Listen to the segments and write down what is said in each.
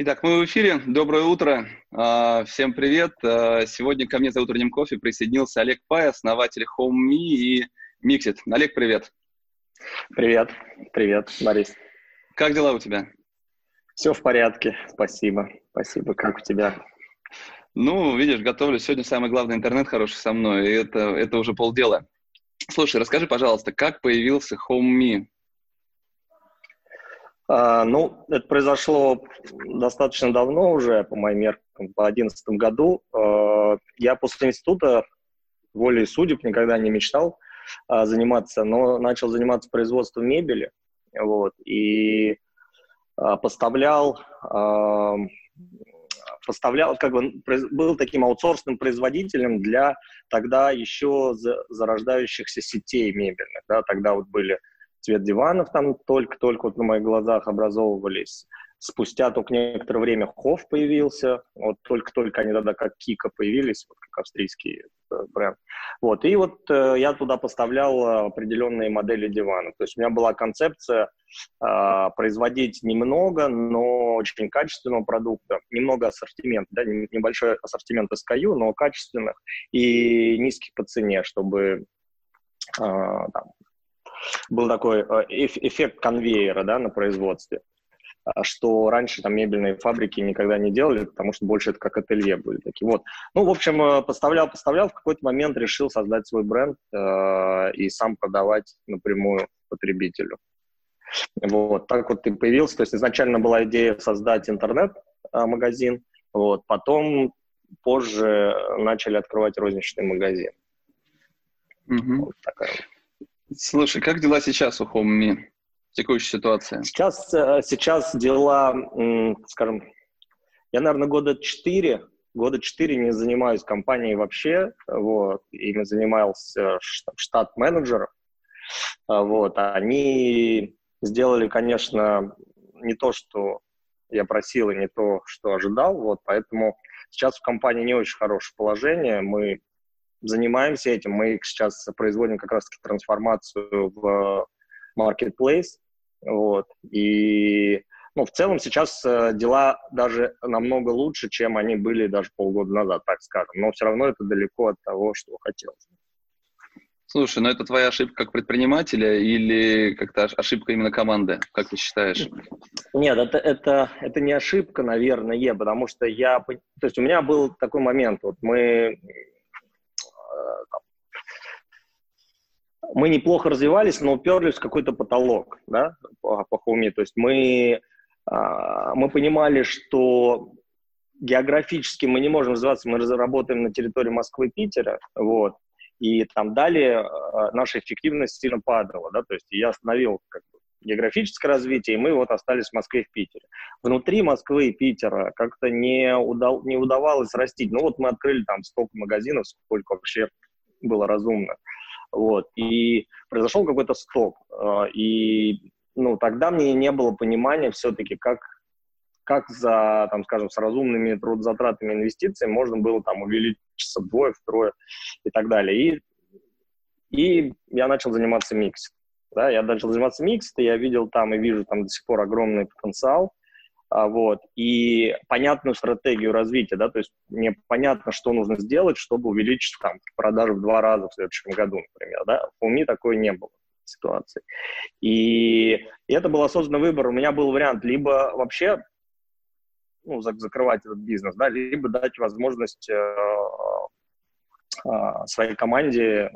Итак, мы в эфире. Доброе утро. А, всем привет. А, сегодня ко мне за утренним кофе присоединился Олег Пай, основатель HomeMe и Mixit. Олег, привет. Привет. Привет, Борис. Как дела у тебя? Все в порядке, спасибо. Спасибо. Как у тебя? Ну, видишь, готовлю. Сегодня самый главный интернет хороший со мной, и это, это уже полдела. Слушай, расскажи, пожалуйста, как появился HomeMe? А, ну, это произошло достаточно давно уже, по моим меркам, по 2011 году. А, я после института волей судеб никогда не мечтал а, заниматься, но начал заниматься производством мебели, вот, и а, поставлял, а, поставлял, как бы, был таким аутсорсным производителем для тогда еще зарождающихся сетей мебельных, да, тогда вот были цвет диванов там только-только вот на моих глазах образовывались. Спустя только некоторое время Хофф появился, вот только-только они тогда как Кика появились, вот как австрийский э, бренд. Вот, и вот э, я туда поставлял определенные модели диванов. То есть у меня была концепция э, производить немного, но очень качественного продукта, немного ассортимента, да, небольшой ассортимент SKU, но качественных и низких по цене, чтобы э, там, был такой э, эффект конвейера да, на производстве, а, что раньше там мебельные фабрики никогда не делали, потому что больше это как ателье были такие. Вот. Ну, в общем, э, поставлял, поставлял, в какой-то момент решил создать свой бренд э, и сам продавать напрямую потребителю. Вот, так вот и появился. То есть изначально была идея создать интернет-магазин, вот, потом позже начали открывать розничный магазин. Угу. Вот такая вот. Слушай, как дела сейчас у HomeMe? Текущая ситуация. Сейчас, э, сейчас дела, скажем, я, наверное, года четыре, года четыре не занимаюсь компанией вообще, вот, и не занимался штат-менеджером, а, вот, они сделали, конечно, не то, что я просил, и не то, что ожидал, вот, поэтому сейчас в компании не очень хорошее положение, мы занимаемся этим. Мы сейчас производим как раз-таки трансформацию в marketplace. Вот. И ну, в целом сейчас э, дела даже намного лучше, чем они были даже полгода назад, так скажем. Но все равно это далеко от того, что хотелось. Слушай, ну это твоя ошибка как предпринимателя или как-то ошибка именно команды, как ты считаешь? Нет, это, это, это не ошибка, наверное, потому что я... То есть у меня был такой момент, вот мы мы неплохо развивались, но уперлись в какой-то потолок, да, по, по. То есть мы, а, мы понимали, что географически мы не можем развиваться, мы работаем на территории Москвы и Питера, вот, и там далее а, наша эффективность сильно падала, да, то есть я остановил как бы, географическое развитие, и мы вот остались в Москве и в Питере. Внутри Москвы и Питера как-то не, удал, не удавалось растить. Ну вот мы открыли там столько магазинов, сколько вообще было разумно. Вот. И произошел какой-то стоп. А, и ну, тогда мне не было понимания все-таки, как, как за, там, скажем, с разумными трудозатратными инвестициями можно было там увеличиться вдвое, втрое и так далее. И, и я начал заниматься миксом. Да, я начал заниматься миксом, я видел там и вижу там до сих пор огромный потенциал. А, вот, и понятную стратегию развития, да, то есть мне понятно, что нужно сделать, чтобы увеличить там продажи в два раза в следующем году, например, да, у меня такой не было ситуации. И, и это был осознанный выбор. У меня был вариант либо вообще ну, закрывать этот бизнес, да, либо дать возможность э, э, своей команде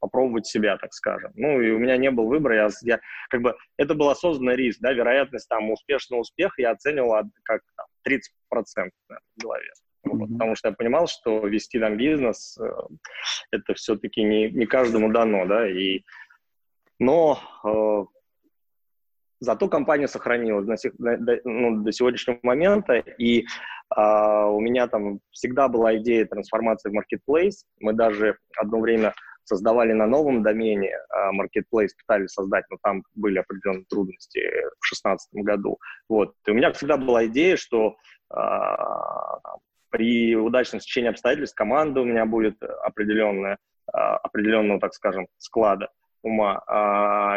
попробовать себя, так скажем. Ну, и у меня не был выбора, я, я как бы, это был осознанный риск, да, вероятность там успешного успеха я оценивал как там, 30% наверное, в голове. Mm-hmm. потому что я понимал, что вести там бизнес, э, это все-таки не, не каждому дано, да, и, но э, Зато компания сохранилась до, до, ну, до сегодняшнего момента, и а, у меня там всегда была идея трансформации в marketplace. Мы даже одно время создавали на новом домене а, marketplace, пытались создать, но там были определенные трудности в 2016 году. Вот. И у меня всегда была идея, что а, при удачном стечении обстоятельств команда у меня будет определенная, а, определенного, так скажем, склада ума,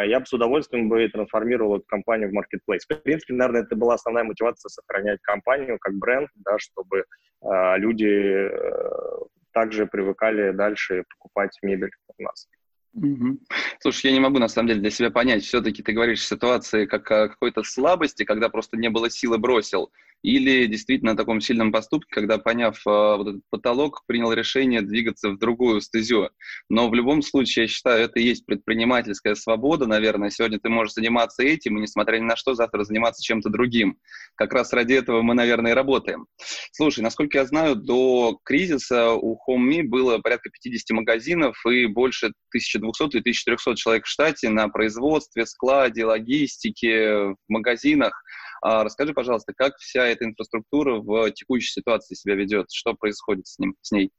я бы с удовольствием бы трансформировал эту компанию в marketplace. В принципе, наверное, это была основная мотивация сохранять компанию как бренд, да, чтобы люди э, также привыкали дальше покупать мебель у нас. Угу. Слушай, я не могу на самом деле для себя понять, все-таки ты говоришь ситуации как о какой-то слабости, когда просто не было силы бросил, или действительно о таком сильном поступке, когда, поняв э, вот этот потолок, принял решение двигаться в другую стезю. Но в любом случае, я считаю, это и есть предпринимательская свобода, наверное. Сегодня ты можешь заниматься этим, и несмотря ни на что, завтра заниматься чем-то другим. Как раз ради этого мы, наверное, и работаем. Слушай, насколько я знаю, до кризиса у HomeMe было порядка 50 магазинов и больше 1200 и 1300 человек в штате на производстве, складе, логистике, в магазинах. А расскажи, пожалуйста, как вся эта инфраструктура в текущей ситуации себя ведет? Что происходит с, ним, с ней?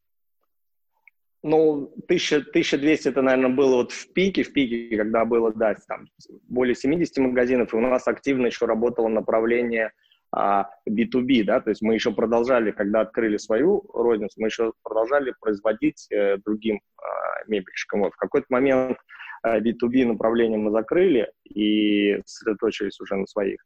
Ну, 1000, 1200 это, наверное, было вот в пике, в пике, когда было, да, там более 70 магазинов, и у нас активно еще работало направление а, B2B, да, то есть мы еще продолжали, когда открыли свою розницу, мы еще продолжали производить э, другим э, мебельщикам. Вот в какой-то момент э, B2B направление мы закрыли и сосредоточились уже на своих.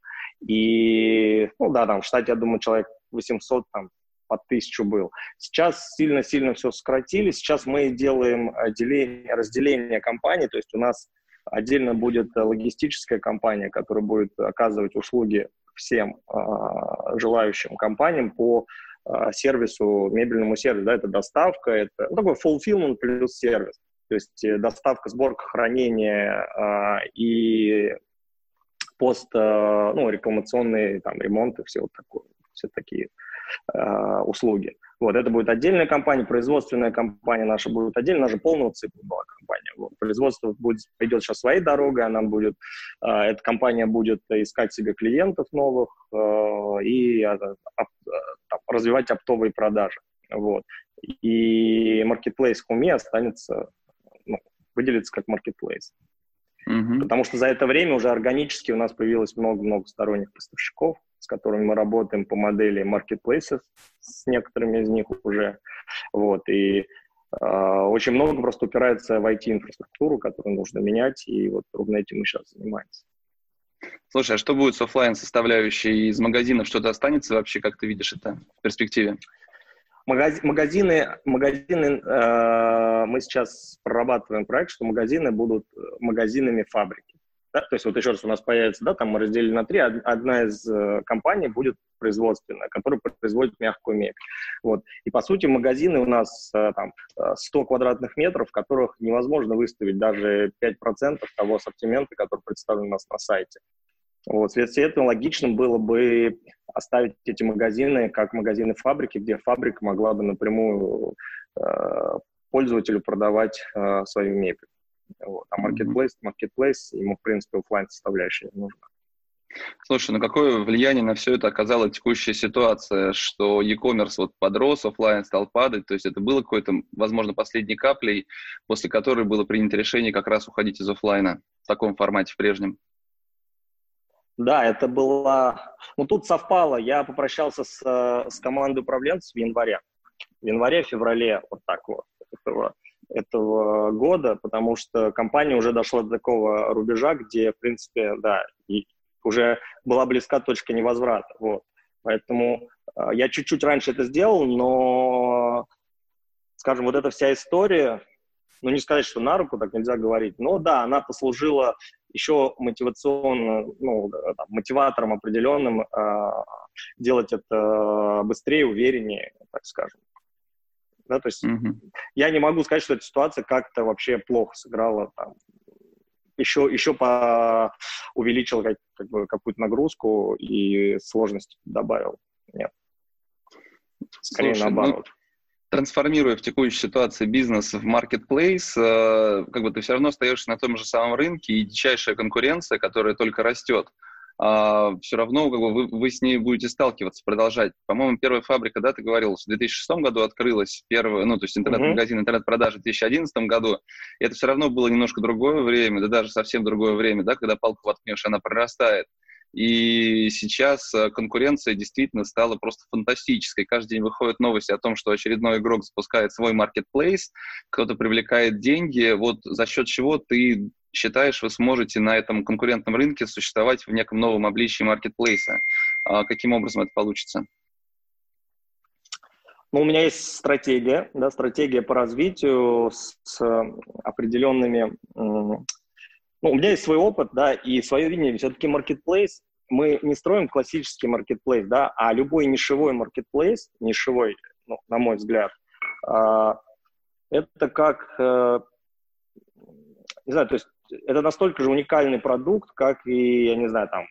И, ну да, там в штате, я думаю, человек 800 там по тысячу был. Сейчас сильно-сильно все сократили. Сейчас мы делаем отделение, разделение компаний, то есть у нас отдельно будет логистическая компания, которая будет оказывать услуги всем э, желающим компаниям по э, сервису, мебельному сервису. Да, это доставка, это ну, такой fulfillment плюс сервис. То есть э, доставка, сборка, хранение э, и пост, э, ну, рекламационные там, ремонты, все вот такое, все такие э, услуги. Вот, это будет отдельная компания, производственная компания наша будет отдельно, наша полного цикла была компания. Вот, производство будет, пойдет сейчас своей дорогой, она будет, э, эта компания будет искать себе клиентов новых э, и э, оп, э, развивать оптовые продажи. Вот. И Marketplace Home останется, ну, выделится как Marketplace. Угу. Потому что за это время уже органически у нас появилось много-много сторонних поставщиков, с которыми мы работаем по модели marketplaces, с некоторыми из них уже. Вот, и э, очень много просто упирается в IT-инфраструктуру, которую нужно менять, и вот ровно этим мы сейчас занимаемся. Слушай, а что будет с офлайн составляющей из магазинов? Что-то останется вообще, как ты видишь это в перспективе? Магазины, магазины э, мы сейчас прорабатываем проект, что магазины будут э, магазинами фабрики. Да? То есть вот еще раз у нас появится, да, там мы разделили на три, одна из э, компаний будет производственная, которая производит мягкую мебель. Вот. И по сути магазины у нас э, там 100 квадратных метров, в которых невозможно выставить даже 5% того ассортимента, который представлен у нас на сайте. Вот, этого логичным было бы оставить эти магазины как магазины фабрики, где фабрика могла бы напрямую э, пользователю продавать э, свою мебель. Вот. А marketplace, marketplace, ему, в принципе, офлайн составляющая не нужна. Слушай, ну какое влияние на все это оказала текущая ситуация, что e-commerce вот подрос, офлайн стал падать, то есть это было какой-то, возможно, последней каплей, после которой было принято решение как раз уходить из офлайна в таком формате, в прежнем? Да, это было... Ну, тут совпало. Я попрощался с, с командой управленцев в январе. В январе-феврале, вот так вот, этого, этого года, потому что компания уже дошла до такого рубежа, где, в принципе, да, и уже была близка точка невозврата. Вот. Поэтому э, я чуть-чуть раньше это сделал, но, скажем, вот эта вся история, ну, не сказать, что на руку, так нельзя говорить, но да, она послужила еще мотивационно, ну, там, мотиватором определенным э, делать это быстрее, увереннее, так скажем. Да, то есть mm-hmm. я не могу сказать, что эта ситуация как-то вообще плохо сыграла там, еще, еще по увеличил как, как бы какую-то нагрузку и сложности добавил. Нет. Скорее Слушай, ну, наоборот. Ну, трансформируя в текущей ситуации бизнес в marketplace, э, как бы ты все равно остаешься на том же самом рынке, и дичайшая конкуренция, которая только растет. а, все равно как бы, вы, вы с ней будете сталкиваться, продолжать. По-моему, первая фабрика, да, ты говорил, в 2006 году открылась первая, ну, то есть интернет-магазин, интернет-продажи в 2011 году. И это все равно было немножко другое время, да даже совсем другое время, да, когда палку воткнешь, она прорастает. И сейчас э, конкуренция действительно стала просто фантастической. Каждый день выходят новости о том, что очередной игрок запускает свой маркетплейс, кто-то привлекает деньги. Вот за счет чего ты считаешь, вы сможете на этом конкурентном рынке существовать в неком новом обличии маркетплейса? А каким образом это получится? Ну, у меня есть стратегия, да, стратегия по развитию с, с определенными ну, у меня есть свой опыт, да, и свое видение. Все-таки marketplace, мы не строим классический marketplace, да, а любой нишевой marketplace, нишевой, ну, на мой взгляд, э, это как, э, не знаю, то есть это настолько же уникальный продукт, как и, я не знаю, там,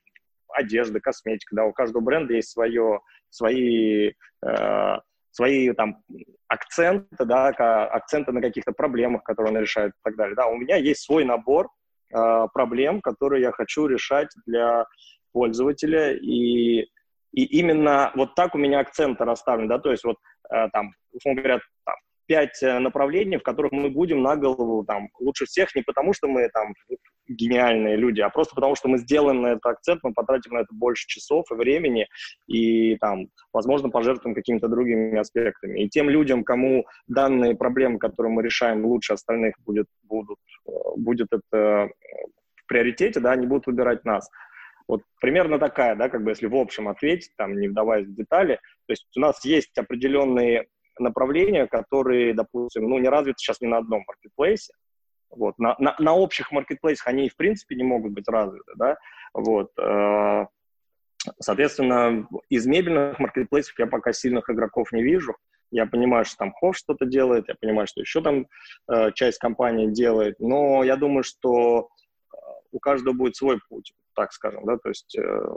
одежда, косметика, да, у каждого бренда есть свое, свои, э, свои там акценты, да, акценты на каких-то проблемах, которые он решает и так далее. Да, у меня есть свой набор проблем, которые я хочу решать для пользователя, и, и именно вот так у меня акценты расставлены, да, то есть вот э, там, условно говоря, там, пять э, направлений, в которых мы будем на голову там лучше всех, не потому что мы там гениальные люди, а просто потому что мы сделаем на это акцент, мы потратим на это больше часов и времени, и там, возможно, пожертвуем какими-то другими аспектами. И тем людям, кому данные проблемы, которые мы решаем, лучше остальных будет, будут, э, будет это в приоритете, да, они будут выбирать нас. Вот примерно такая, да, как бы если в общем ответить, там, не вдаваясь в детали, то есть у нас есть определенные направления, которые, допустим, ну, не развиты сейчас ни на одном маркетплейсе. Вот. На, на, на общих маркетплейсах они, в принципе, не могут быть развиты, да, вот. Э, соответственно, из мебельных маркетплейсов я пока сильных игроков не вижу. Я понимаю, что там Хов что-то делает, я понимаю, что еще там э, часть компании делает, но я думаю, что э, у каждого будет свой путь, так скажем, да, то есть э,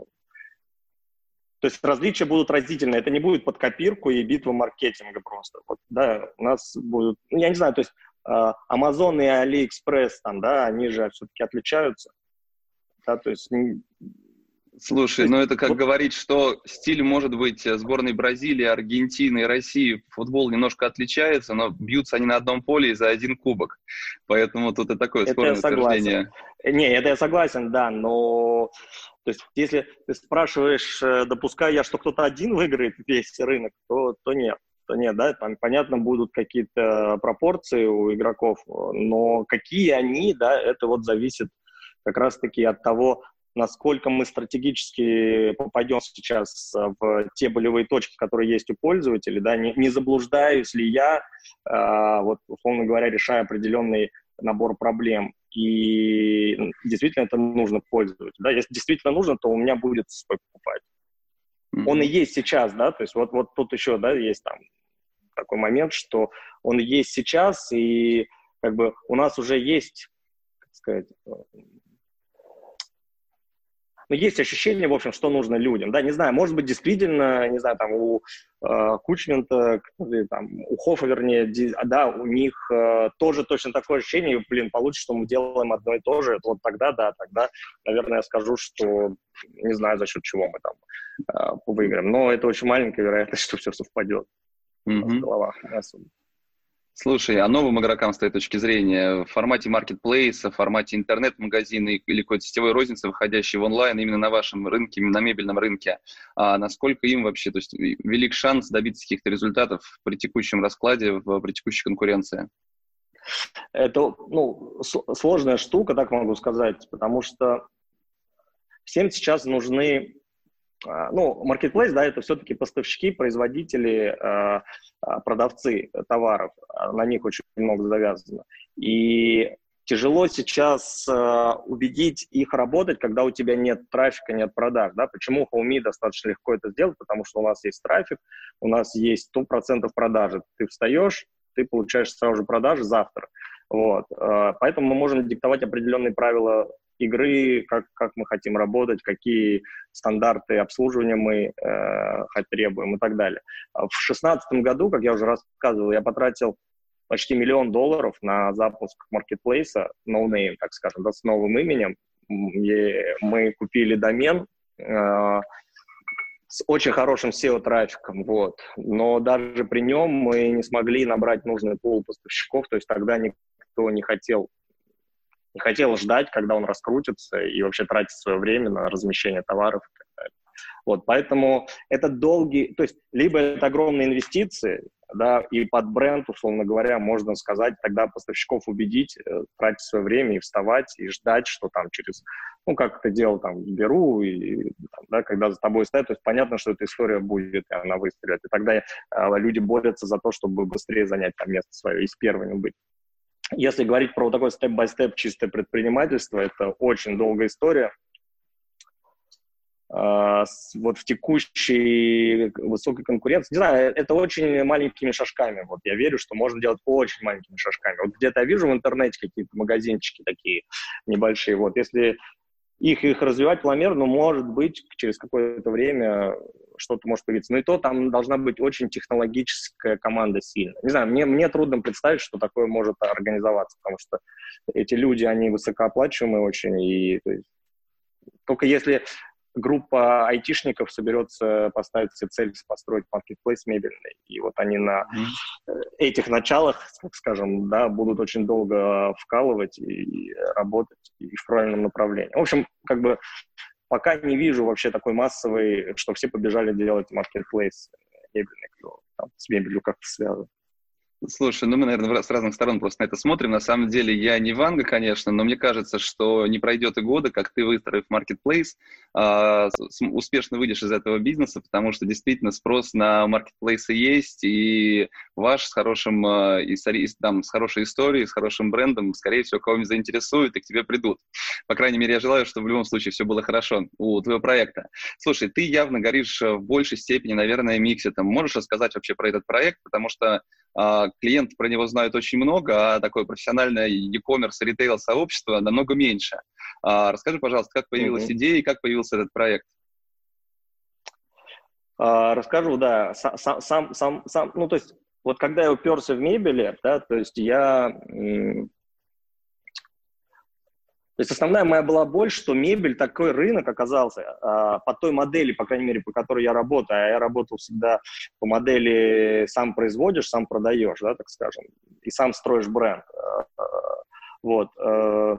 то есть различия будут разительные. Это не будет под копирку и битва маркетинга просто. Вот, да, у нас будут, ну, я не знаю, то есть э, Amazon и AliExpress там, да, они же все-таки отличаются. Да, то есть Слушай, ну это как вот... говорить, что стиль может быть сборной Бразилии, Аргентины России. Футбол немножко отличается, но бьются они на одном поле и за один кубок. Поэтому тут и такое это спорное утверждение. Не, это я согласен, да, но то есть если ты спрашиваешь, э, допускаю я, что кто-то один выиграет весь рынок, то, то нет. То нет, да, там, понятно, будут какие-то пропорции у игроков, но какие они, да, это вот зависит как раз-таки от того, насколько мы стратегически попадем сейчас в те болевые точки, которые есть у пользователей, да, не, не заблуждаюсь ли я, э, вот, условно говоря, решая определенный набор проблем, и действительно это нужно пользоваться. Да? Если действительно нужно, то у меня будет свой покупать. Mm-hmm. Он и есть сейчас, да, то есть вот, вот тут еще, да, есть там такой момент, что он есть сейчас, и как бы у нас уже есть, как сказать, но есть ощущение, в общем, что нужно людям. Да, не знаю, может быть, действительно, не знаю, там у э, Кучмента, там, у Хофа, вернее, ди, да, у них э, тоже точно такое ощущение, блин, получится, что мы делаем одно и то же, вот тогда, да, тогда, наверное, я скажу, что не знаю, за счет чего мы там э, выиграем. Но это очень маленькая вероятность, что все совпадет mm-hmm. в головах. Особенно. Слушай, а новым игрокам с твоей точки зрения в формате маркетплейса, в формате интернет-магазина или какой-то сетевой розницы, выходящей в онлайн именно на вашем рынке, на мебельном рынке, а насколько им вообще, то есть велик шанс добиться каких-то результатов при текущем раскладе, в, при текущей конкуренции? Это ну, сложная штука, так могу сказать, потому что всем сейчас нужны ну, marketplace, да, это все-таки поставщики, производители, а, а, продавцы товаров, на них очень много завязано. И тяжело сейчас убедить их работать, когда у тебя нет трафика, нет продаж, да, почему Home достаточно легко это сделать, потому что у нас есть трафик, у нас есть 100% продажи, ты встаешь, ты получаешь сразу же продажи завтра, вот, поэтому мы можем диктовать определенные правила игры, как, как мы хотим работать, какие стандарты обслуживания мы э, требуем и так далее. В 2016 году, как я уже рассказывал, я потратил почти миллион долларов на запуск маркетплейса, no name, так скажем, да, с новым именем. И мы купили домен, э, с очень хорошим SEO-трафиком, вот. Но даже при нем мы не смогли набрать нужный пул поставщиков, то есть тогда никто не хотел не хотел ждать, когда он раскрутится и вообще тратить свое время на размещение товаров и так далее. Вот, поэтому это долгий, то есть либо это огромные инвестиции, да, и под бренд, условно говоря, можно сказать, тогда поставщиков убедить, э, тратить свое время и вставать, и ждать, что там через, ну, как это делал там Беру, и, там, да, когда за тобой стоят, то есть понятно, что эта история будет, и она выстрелит, и тогда э, люди борются за то, чтобы быстрее занять там место свое и с первыми быть. Если говорить про вот такой степ-бай-степ чистое предпринимательство, это очень долгая история, а, вот в текущей высокой конкуренции. Не знаю, это очень маленькими шажками. Вот я верю, что можно делать очень маленькими шажками. Вот где-то я вижу в интернете какие-то магазинчики такие небольшие. Вот если их, их развивать планомерно, может быть, через какое-то время что-то может появиться. Но и то там должна быть очень технологическая команда сильная. Не знаю, мне, мне трудно представить, что такое может организоваться, потому что эти люди, они высокооплачиваемые очень, и то есть, только если группа айтишников соберется поставить себе цель построить маркетплейс мебельный. И вот они на mm-hmm. этих началах, скажем, да, будут очень долго вкалывать и работать и в правильном направлении. В общем, как бы пока не вижу вообще такой массовый, что все побежали делать маркетплейс мебельный, кто там, с мебелью как-то связан. Слушай, ну мы, наверное, с разных сторон просто на это смотрим. На самом деле я не Ванга, конечно, но мне кажется, что не пройдет и года, как ты, выстроив маркетплейс, успешно выйдешь из этого бизнеса, потому что действительно спрос на маркетплейсы есть, и ваш с хорошим, э, и, там, с хорошей историей, с хорошим брендом, скорее всего, кого-нибудь заинтересует и к тебе придут. По крайней мере, я желаю, чтобы в любом случае все было хорошо у твоего проекта. Слушай, ты явно горишь в большей степени, наверное, микситом. Можешь рассказать вообще про этот проект, потому что а, клиенты про него знают очень много, а такое профессиональное e-commerce, ритейл-сообщество намного меньше. А, расскажи, пожалуйста, как появилась mm-hmm. идея и как появился этот проект? А, расскажу, да. Сам, сам, сам, сам, ну, то есть, вот когда я уперся в мебели, да, то есть я то есть основная моя была боль, что мебель, такой рынок оказался а, по той модели, по крайней мере, по которой я работаю. А я работал всегда по модели сам производишь, сам продаешь, да, так скажем, и сам строишь бренд. А, вот. А,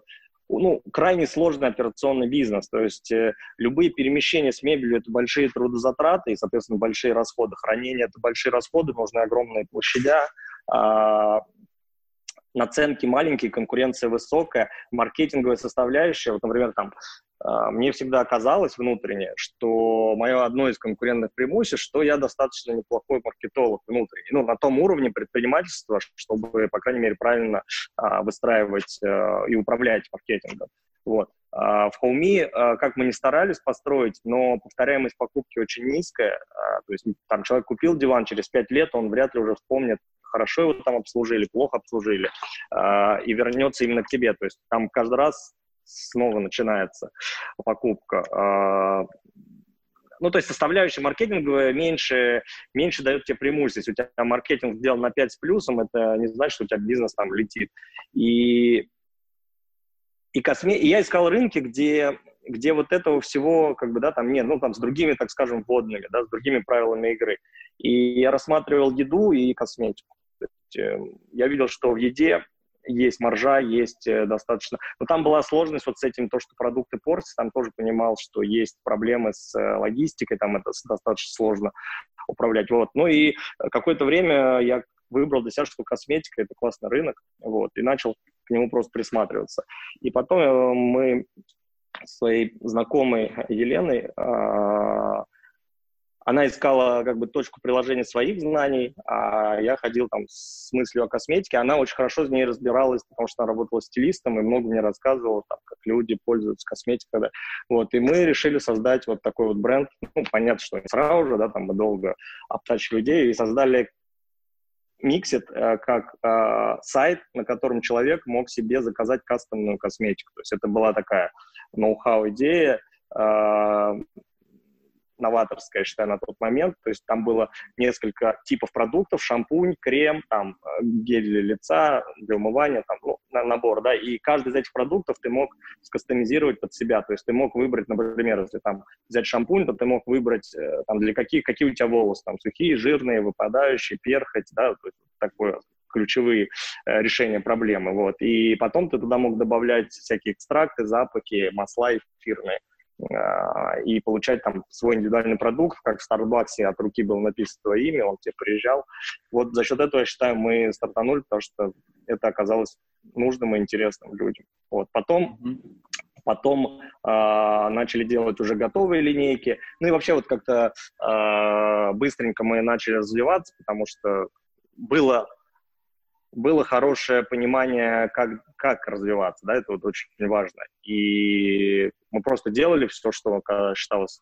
ну, крайне сложный операционный бизнес. То есть э, любые перемещения с мебелью – это большие трудозатраты и, соответственно, большие расходы. Хранение – это большие расходы, нужны огромные площадя. А, наценки маленькие, конкуренция высокая, маркетинговая составляющая, вот, например, там, а, мне всегда казалось внутренне, что мое одно из конкурентных преимуществ, что я достаточно неплохой маркетолог внутренний, ну, на том уровне предпринимательства, чтобы, по крайней мере, правильно а, выстраивать а, и управлять маркетингом. Вот. А в Хоуми, а, как мы не старались построить, но повторяемость покупки очень низкая. А, то есть там человек купил диван, через пять лет он вряд ли уже вспомнит, хорошо его там обслужили, плохо обслужили, и вернется именно к тебе. То есть там каждый раз снова начинается покупка. Ну, то есть составляющая маркетинговая меньше, меньше дает тебе преимущество. Если у тебя маркетинг сделан на 5 с плюсом, это не значит, что у тебя бизнес там летит. И, и, косме... и я искал рынки, где где вот этого всего, как бы, да, там нет, ну, там, с другими, так скажем, водными, да, с другими правилами игры. И я рассматривал еду и косметику. Э, я видел, что в еде есть маржа, есть э, достаточно... Но там была сложность вот с этим, то, что продукты портятся, там тоже понимал, что есть проблемы с э, логистикой, там это достаточно сложно управлять. Вот. Ну и какое-то время я выбрал что косметика — это классный рынок, вот, и начал к нему просто присматриваться. И потом мы своей знакомой Еленой а, она искала как бы точку приложения своих знаний, а я ходил там с мыслью о косметике. Она очень хорошо с ней разбиралась, потому что она работала стилистом и много мне рассказывала, там, как люди пользуются косметикой. Да. Вот, и мы решили создать вот такой вот бренд. Ну, понятно, что не сразу же, да, там мы долго обтачивали идею и создали Mixit э, как э, сайт, на котором человек мог себе заказать кастомную косметику. То есть это была такая ноу-хау идея, э, новаторская, я считаю, на тот момент. То есть там было несколько типов продуктов, шампунь, крем, там, э, гель для лица, для умывания, там, ну, набор, да, и каждый из этих продуктов ты мог скастомизировать под себя. То есть ты мог выбрать, например, если там взять шампунь, то ты мог выбрать, э, там, для каких, какие у тебя волосы, там, сухие, жирные, выпадающие, перхоть, да, то есть такое ключевые э, решения проблемы. Вот. И потом ты туда мог добавлять всякие экстракты, запахи, масла эфирные и получать там свой индивидуальный продукт, как в Старбаксе от руки было написано твое имя, он тебе приезжал. Вот за счет этого, я считаю, мы стартанули, потому что это оказалось нужным и интересным людям. Вот. Потом Потом э, начали делать уже готовые линейки. Ну и вообще вот как-то э, быстренько мы начали развиваться, потому что было было хорошее понимание, как, как развиваться, да, это вот очень важно. И мы просто делали все, что считалось,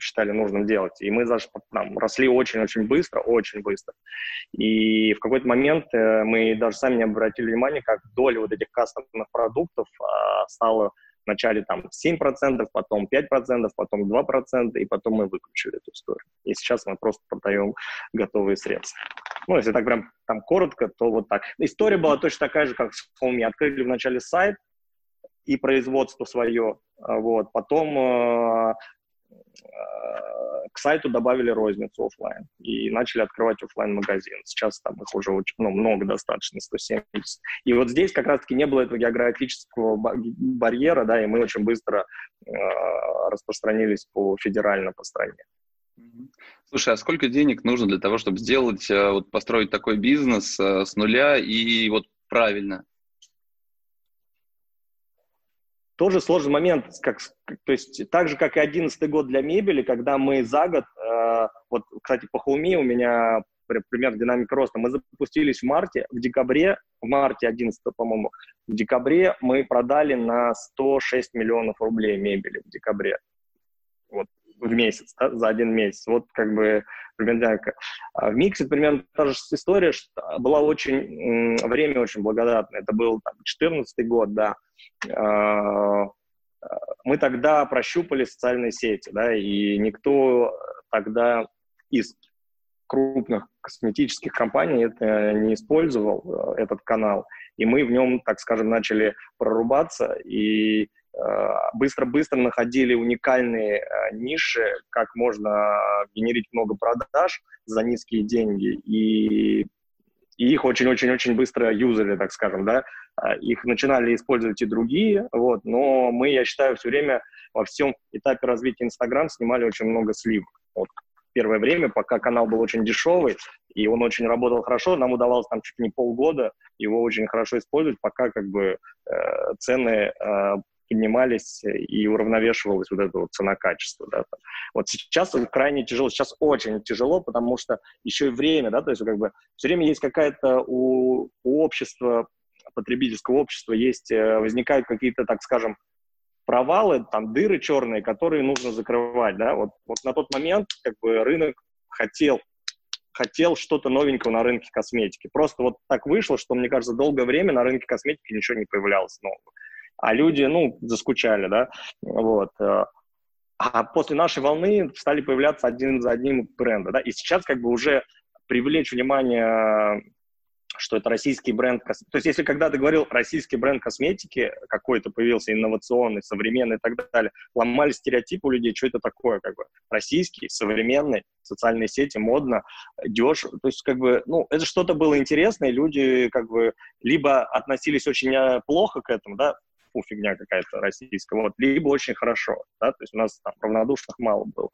считали нужным делать. И мы даже там, росли очень-очень быстро, очень быстро. И в какой-то момент э, мы даже сами не обратили внимания, как доля вот этих кастомных продуктов э, стала вначале там 7%, потом 5%, потом 2%, и потом мы выключили эту историю. И сейчас мы просто продаем готовые средства. Ну, если так прям там коротко, то вот так. История была точно такая же, как с Home. Открыли вначале сайт и производство свое, а, вот. Потом э, к сайту добавили розницу офлайн и начали открывать офлайн магазин. Сейчас там их уже очень, ну, много достаточно, 170. И вот здесь как раз-таки не было этого географического барьера, да, и мы очень быстро э, распространились по федерально по стране. Слушай, а сколько денег нужно для того, чтобы сделать, э, вот построить такой бизнес э, с нуля и вот правильно? Тоже сложный момент, как, то есть так же, как и одиннадцатый год для мебели, когда мы за год, э, вот, кстати, по Хуме у меня пример динамика роста, мы запустились в марте, в декабре, в марте 11 по-моему, в декабре мы продали на 106 миллионов рублей мебели в декабре. Вот в месяц, да, за один месяц. Вот как бы примерно а в Миксе примерно та же история, что была очень, время очень благодатное. Это был там, 14 год, да. А, мы тогда прощупали социальные сети, да, и никто тогда из крупных косметических компаний это не использовал, э, этот канал. И мы в нем, так скажем, начали прорубаться, и быстро-быстро находили уникальные э, ниши, как можно генерить много продаж за низкие деньги, и, и их очень-очень-очень быстро юзали, так скажем, да, а, их начинали использовать и другие, вот, но мы, я считаю, все время во всем этапе развития Инстаграм снимали очень много сливок. Вот, первое время, пока канал был очень дешевый, и он очень работал хорошо, нам удавалось там чуть не полгода его очень хорошо использовать, пока как бы э, цены э, поднимались и уравновешивалось вот это вот цена-качество, да. Вот сейчас крайне тяжело, сейчас очень тяжело, потому что еще и время, да, то есть как бы все время есть какая-то у, у общества, потребительского общества есть, э, возникают какие-то, так скажем, провалы, там, дыры черные, которые нужно закрывать, да, вот, вот на тот момент, как бы, рынок хотел хотел что-то новенького на рынке косметики. Просто вот так вышло, что, мне кажется, долгое время на рынке косметики ничего не появлялось нового а люди, ну, заскучали, да, вот. Э, а после нашей волны стали появляться один за одним бренды, да, и сейчас как бы уже привлечь внимание что это российский бренд. То есть, если когда ты говорил российский бренд косметики, какой-то появился инновационный, современный и так далее, ломали стереотипы у людей, что это такое, как бы российский, современный, социальные сети, модно, дешево. То есть, как бы, ну, это что-то было интересное, люди, как бы, либо относились очень э, плохо к этому, да, фу, фигня какая-то российская, вот, либо очень хорошо, да, то есть у нас там равнодушных мало было.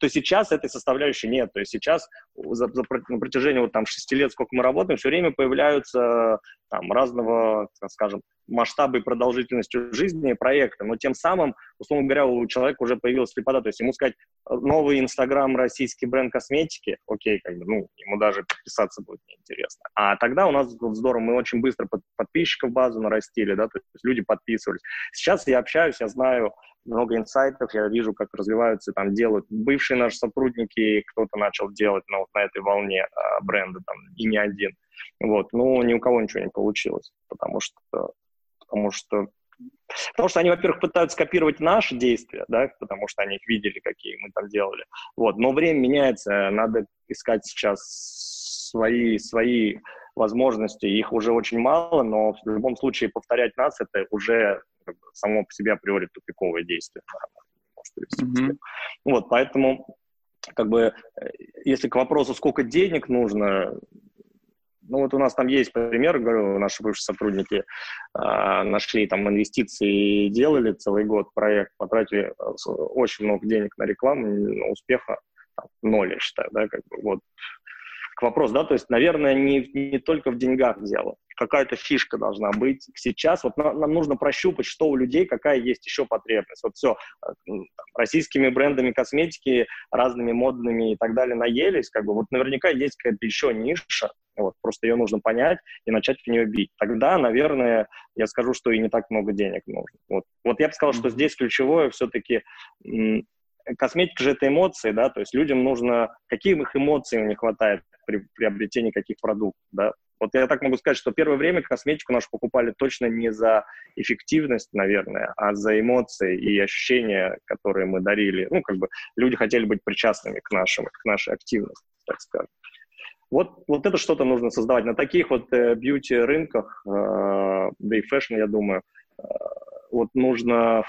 То сейчас этой составляющей нет, то есть сейчас за, за, на протяжении вот там шести лет, сколько мы работаем, все время появляются там разного, скажем, масштаба и продолжительностью жизни проекта, но тем самым, условно говоря, у человека уже появилась слепота, то есть ему сказать новый Инстаграм российский бренд косметики, окей, как бы, ну, ему даже подписаться будет неинтересно. А тогда у нас здорово, мы очень быстро под, подписчиков базу нарастили, да, то есть люди подписывались. Сейчас я общаюсь, я знаю много инсайтов, я вижу, как развиваются, там, делают бывшие наши сотрудники, кто-то начал делать на, вот, на этой волне а, бренда, там, и не один. Вот, ну, ни у кого ничего не получилось, потому что, потому что Потому что они, во-первых, пытаются копировать наши действия, да, потому что они их видели, какие мы там делали. Вот. Но время меняется, надо искать сейчас свои, свои возможности. Их уже очень мало, но в любом случае повторять нас это уже как бы, само по себе априори тупиковое действие. Mm-hmm. Вот, поэтому как бы, э, если к вопросу, сколько денег нужно, ну вот у нас там есть пример, говорю, наши бывшие сотрудники э, нашли там инвестиции, делали целый год проект, потратили э, очень много денег на рекламу, но успеха там, ноль, я считаю, да, как бы вот. К вопросу, да, то есть, наверное, не, не только в деньгах дело, какая-то фишка должна быть. Сейчас вот нам, нам нужно прощупать, что у людей, какая есть еще потребность. Вот все, э, российскими брендами косметики, разными модными и так далее наелись, как бы вот наверняка есть какая-то еще ниша, вот, просто ее нужно понять и начать в нее бить. Тогда, наверное, я скажу, что и не так много денег нужно. Вот, вот я бы сказал, что здесь ключевое все-таки косметика же это эмоции, да, то есть людям нужно, какие их эмоций не хватает при приобретении каких продуктов, да. Вот я так могу сказать, что первое время косметику нашу покупали точно не за эффективность, наверное, а за эмоции и ощущения, которые мы дарили. Ну, как бы люди хотели быть причастными к, нашим, к нашей активности, так скажем. Вот, вот это что-то нужно создавать. На таких вот э, beauty рынках, э, да и fashion, я думаю, э, вот нужно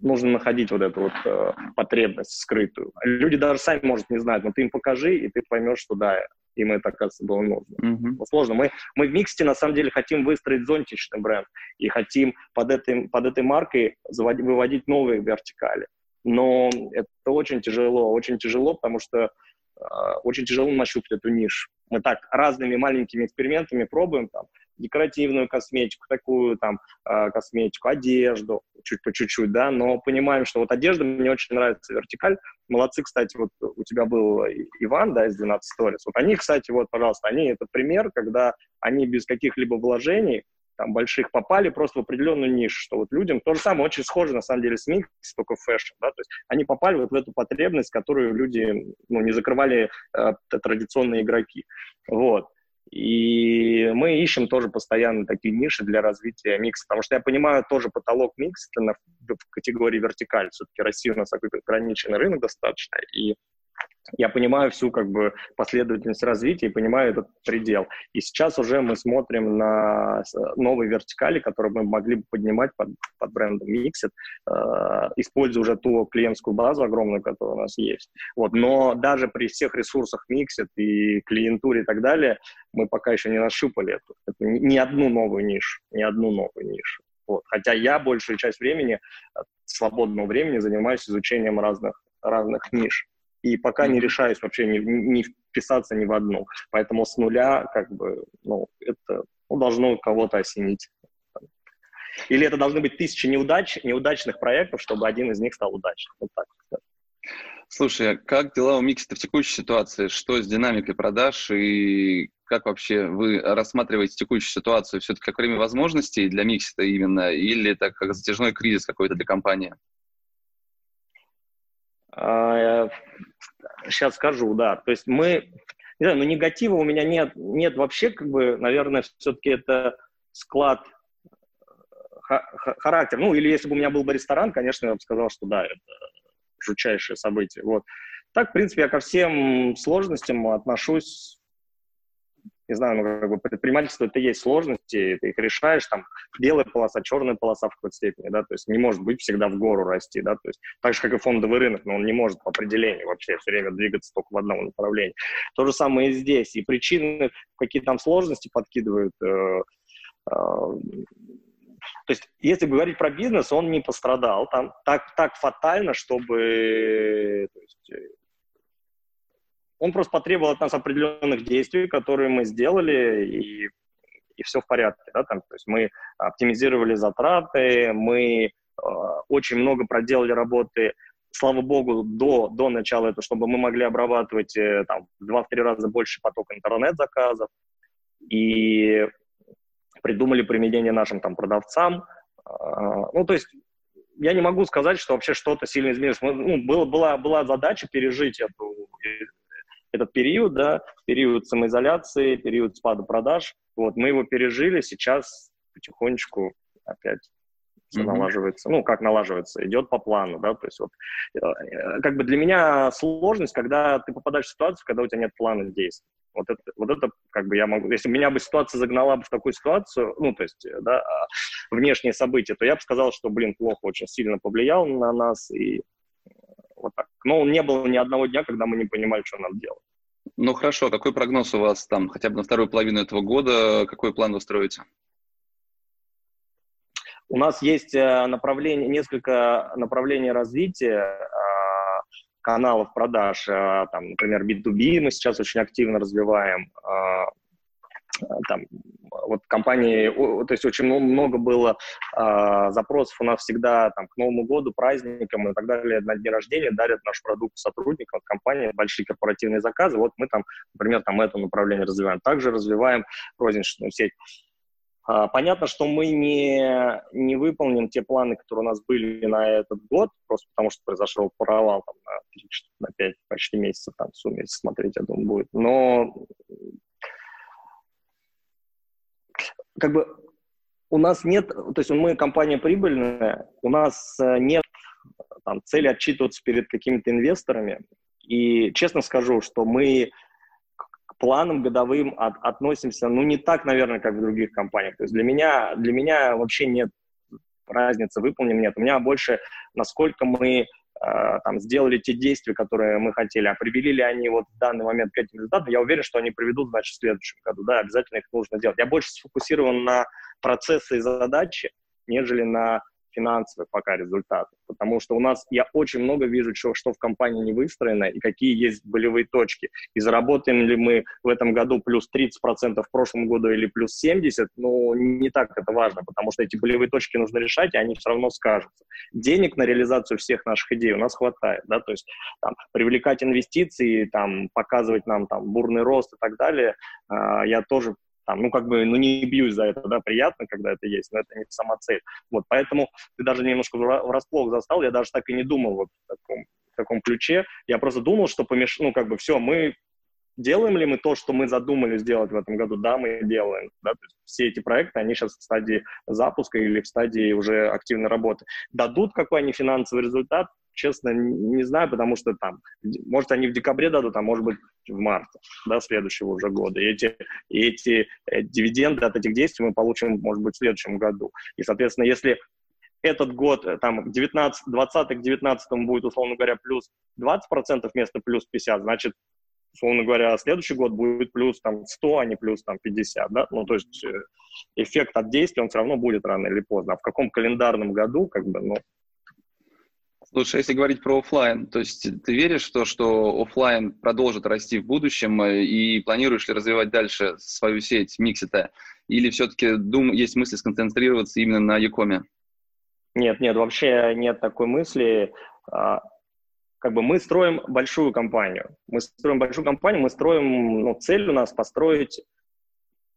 нужно находить вот эту вот э, потребность скрытую. Люди даже сами, может, не знают, но ты им покажи, и ты поймешь, что да, им это, оказывается, было нужно. Mm-hmm. Сложно. Мы, мы в MIXIT е, на самом деле, хотим выстроить зонтичный бренд и хотим под, этой, под этой маркой заводить, выводить новые вертикали. Но это очень тяжело, очень тяжело, потому что э, очень тяжело нащупать эту нишу. Мы так разными маленькими экспериментами пробуем, там, декоративную косметику, такую там э, косметику, одежду, чуть по чуть-чуть, да, но понимаем, что вот одежда мне очень нравится, вертикаль. Молодцы, кстати, вот у тебя был Иван, да, из 12 Stories. Вот они, кстати, вот, пожалуйста, они, это пример, когда они без каких-либо вложений там, больших попали просто в определенную нишу, что вот людям то же самое, очень схоже, на самом деле, с микс, только fashion, да, то есть они попали вот в эту потребность, которую люди, ну, не закрывали э, традиционные игроки, вот. И мы ищем тоже постоянно такие ниши для развития MIXIT а, потому что я понимаю тоже потолок MIXIT а в категории вертикаль. Все-таки Россия у нас ограниченный рынок достаточно, и я понимаю всю как бы последовательность развития и понимаю этот предел. И сейчас уже мы смотрим на новые вертикали, которые мы могли бы поднимать под, под брендом Mixit, э, используя уже ту клиентскую базу огромную, которая у нас есть. Вот. Но даже при всех ресурсах Mixit и клиентуре и так далее, мы пока еще не нащупали эту, эту ни одну новую нишу, ни одну новую нишу. Вот. Хотя я большую часть времени, свободного времени, занимаюсь изучением разных, разных ниш и пока не решаюсь вообще не, не вписаться ни в одну. Поэтому с нуля, как бы, ну, это ну, должно кого-то осенить. Или это должны быть тысячи неудач, неудачных проектов, чтобы один из них стал удачным. Вот так. Да. Слушай, а как дела у Миксита в текущей ситуации? Что с динамикой продаж и как вообще вы рассматриваете текущую ситуацию? Все-таки как время возможностей для Миксита именно или так как затяжной кризис какой-то для компании? Сейчас скажу, да. То есть мы, не знаю, но ну, негатива у меня нет, нет вообще, как бы, наверное, все-таки это склад характер. Ну, или если бы у меня был бы ресторан, конечно, я бы сказал, что да, это жутчайшее событие. Вот. Так, в принципе, я ко всем сложностям отношусь не знаю, ну, как бы предпринимательство это есть сложности, ты их решаешь, там, белая полоса, черная полоса в какой-то степени, да, то есть не может быть всегда в гору расти, да, то есть так же, как и фондовый рынок, но он не может по определению вообще все время двигаться только в одном направлении. То же самое и здесь, и причины, какие там сложности подкидывают, э, э, то есть, если говорить про бизнес, он не пострадал там так, так фатально, чтобы то есть, он просто потребовал от нас определенных действий, которые мы сделали, и, и все в порядке. Да? Там, то есть мы оптимизировали затраты, мы э, очень много проделали работы, слава богу, до, до начала этого, чтобы мы могли обрабатывать э, там, в 2-3 раза больше поток интернет-заказов. И придумали применение нашим там, продавцам. Э, ну, то есть я не могу сказать, что вообще что-то сильно изменилось. Ну, было, была, была задача пережить эту этот период, да, период самоизоляции, период спада продаж. Вот, мы его пережили, сейчас потихонечку опять все mm-hmm. налаживается, ну, как налаживается, идет по плану, да, то есть вот, э, как бы для меня сложность, когда ты попадаешь в ситуацию, когда у тебя нет плана действий. Вот это, вот это как бы я могу, если меня бы ситуация загнала бы в такую ситуацию, ну, то есть, да, а, внешние события, то я бы сказал, что, блин, плохо очень сильно повлиял на нас, и вот так. Но не было ни одного дня, когда мы не понимали, что нам делать. Ну хорошо, какой прогноз у вас там хотя бы на вторую половину этого года? Какой план вы строите? У нас есть э, направление, несколько направлений развития а, каналов продаж. А, там, например, B2B мы сейчас очень активно развиваем. А, там, вот компании, то есть очень много было э, запросов у нас всегда там, к Новому году, праздникам и так далее, на дни рождения дарят наш продукт сотрудникам компании, большие корпоративные заказы. Вот мы там, например, там это направление развиваем. Также развиваем розничную сеть. А, понятно, что мы не, не выполним те планы, которые у нас были на этот год, просто потому что произошел провал там, на 3, на 5 почти месяцев, там, сумме, если смотреть, я думаю, будет. Но как бы у нас нет, то есть мы компания прибыльная, у нас э, нет там, цели отчитываться перед какими-то инвесторами. И честно скажу, что мы планам годовым от, относимся, ну, не так, наверное, как в других компаниях. То есть для меня, для меня вообще нет разницы, выполним, нет. У меня больше, насколько мы там, сделали те действия, которые мы хотели, а привели ли они вот в данный момент к этим результатам, я уверен, что они приведут, значит, в следующем году, да, обязательно их нужно делать. Я больше сфокусирован на процессы и задачи, нежели на финансовых пока результатов. Потому что у нас, я очень много вижу, что, что в компании не выстроено и какие есть болевые точки. И заработаем ли мы в этом году плюс 30% в прошлом году или плюс 70%, ну, не так это важно, потому что эти болевые точки нужно решать, и они все равно скажутся. Денег на реализацию всех наших идей у нас хватает, да, то есть там, привлекать инвестиции, там, показывать нам там бурный рост и так далее, э, я тоже там, ну, как бы, ну, не бьюсь за это, да, приятно, когда это есть, но это не сама цель. Вот, поэтому ты даже немножко врасплох застал, я даже так и не думал вот в таком, в таком ключе. Я просто думал, что помеш... ну, как бы, все, мы Делаем ли мы то, что мы задумали сделать в этом году? Да, мы делаем. Да? То есть все эти проекты, они сейчас в стадии запуска или в стадии уже активной работы. Дадут какой они финансовый результат? Честно, не знаю, потому что там, может, они в декабре дадут, а может быть, в марте, да, следующего уже года. И эти, и эти э, дивиденды от этих действий мы получим, может быть, в следующем году. И, соответственно, если этот год, э, там, 19, 20 к 19 будет, условно говоря, плюс 20% вместо плюс 50, значит, условно говоря, следующий год будет плюс там 100, а не плюс там 50, да, ну, то есть э, эффект от действия, он все равно будет рано или поздно. А в каком календарном году, как бы, ну, Слушай, если говорить про офлайн, то есть ты веришь в то, что офлайн продолжит расти в будущем э, и планируешь ли развивать дальше свою сеть Миксита? Или все-таки дум, есть мысли сконцентрироваться именно на Якоме? Нет, нет, вообще нет такой мысли. А, как бы мы строим большую компанию. Мы строим большую компанию, мы строим, ну, цель у нас построить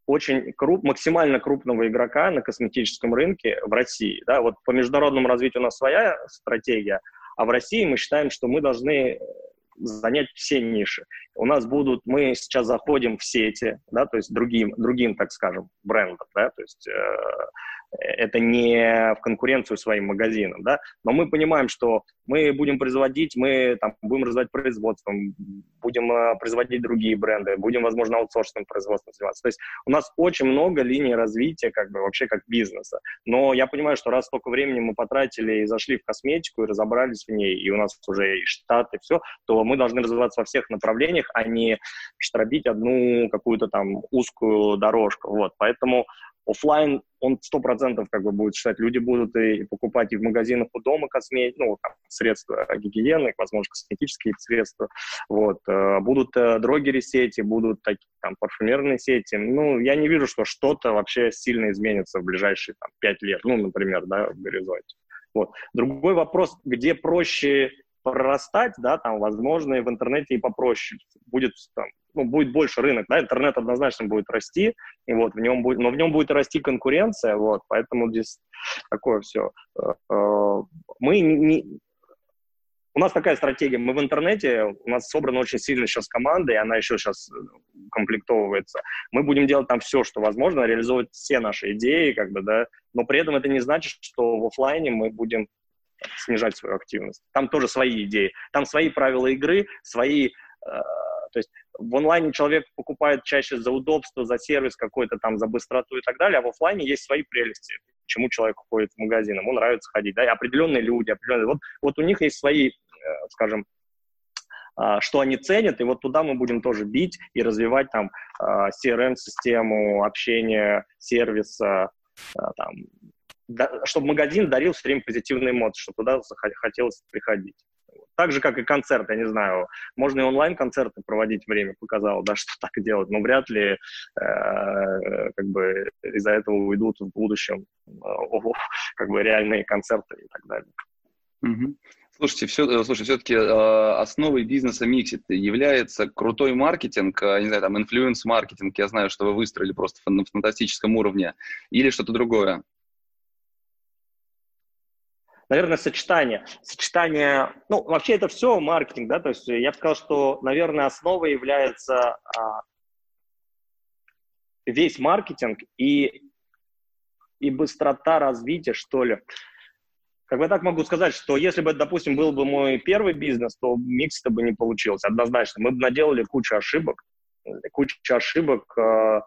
очень круп, максимально крупного игрока на косметическом рынке в России. Да? Вот по международному развитию у нас своя стратегия, а в России мы считаем, что мы должны занять все ниши. У нас будут, мы сейчас заходим в сети, да, то есть другим, другим, так скажем, брендом, да, то есть э, это не в конкуренцию своим магазинам, да, но мы понимаем, что мы будем производить, мы там будем развивать производство, будем э, производить другие бренды, будем, возможно, аутсорсным производством заниматься. То есть у нас очень много линий развития, как бы вообще как бизнеса. Но я понимаю, что раз столько времени мы потратили и зашли в косметику и разобрались в ней, и у нас уже и штат, и все, то мы должны развиваться во всех направлениях, а не штробить одну какую-то там узкую дорожку. Вот, поэтому офлайн он сто процентов как бы будет считать, люди будут и покупать и в магазинах у дома косметику, ну, там, средства гигиены, возможно, косметические средства, вот, э, будут э, дрогери сети, будут такие, там, парфюмерные сети, ну, я не вижу, что что-то вообще сильно изменится в ближайшие, там, пять лет, ну, например, да, в горизонте. Вот. Другой вопрос, где проще прорастать, да, там, возможно, и в интернете и попроще. Будет, там, ну, будет больше рынок, да, интернет однозначно будет расти, и вот в нем будет, но в нем будет расти конкуренция, вот, поэтому здесь такое все. Э, э, мы не, у нас такая стратегия, мы в интернете, у нас собрана очень сильно сейчас команда, и она еще сейчас, укомплектовывается. Мы будем делать там все, что возможно, реализовывать все наши идеи, как бы, да, но при этом это не значит, что в офлайне мы будем снижать свою активность. Там тоже свои идеи, там свои правила игры, свои... Э, то есть в онлайне человек покупает чаще за удобство, за сервис какой-то там, за быстроту и так далее, а в офлайне есть свои прелести. Почему человек ходит в магазин, ему нравится ходить, да, и определенные люди, определенные... Вот, вот у них есть свои, э, скажем, а, что они ценят, и вот туда мы будем тоже бить и развивать там а, CRM-систему, общение, сервиса, а, там, чтобы магазин дарил все время позитивные эмоции, чтобы туда хотелось приходить. Так же, как и концерт, я не знаю, можно и онлайн-концерты проводить время, показал, да, что так делать, но вряд ли э, как бы из-за этого уйдут в будущем э, как бы реальные концерты и так далее. Угу. Слушайте, все, э, слушай, все-таки э, основой бизнеса Mixit является крутой маркетинг, э, не знаю, там, инфлюенс-маркетинг, я знаю, что вы выстроили просто на фантастическом уровне, или что-то другое? Наверное, сочетание. Сочетание, ну, вообще это все маркетинг, да, то есть я бы сказал, что, наверное, основой является а, весь маркетинг и, и быстрота развития, что ли. Как бы так могу сказать, что если бы, допустим, был бы мой первый бизнес, то микс-то бы не получился, однозначно. Мы бы наделали кучу ошибок, кучу ошибок, э,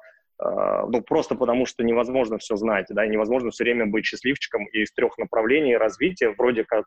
ну, просто потому что невозможно все знать, да, невозможно все время быть счастливчиком и из трех направлений развития, вроде как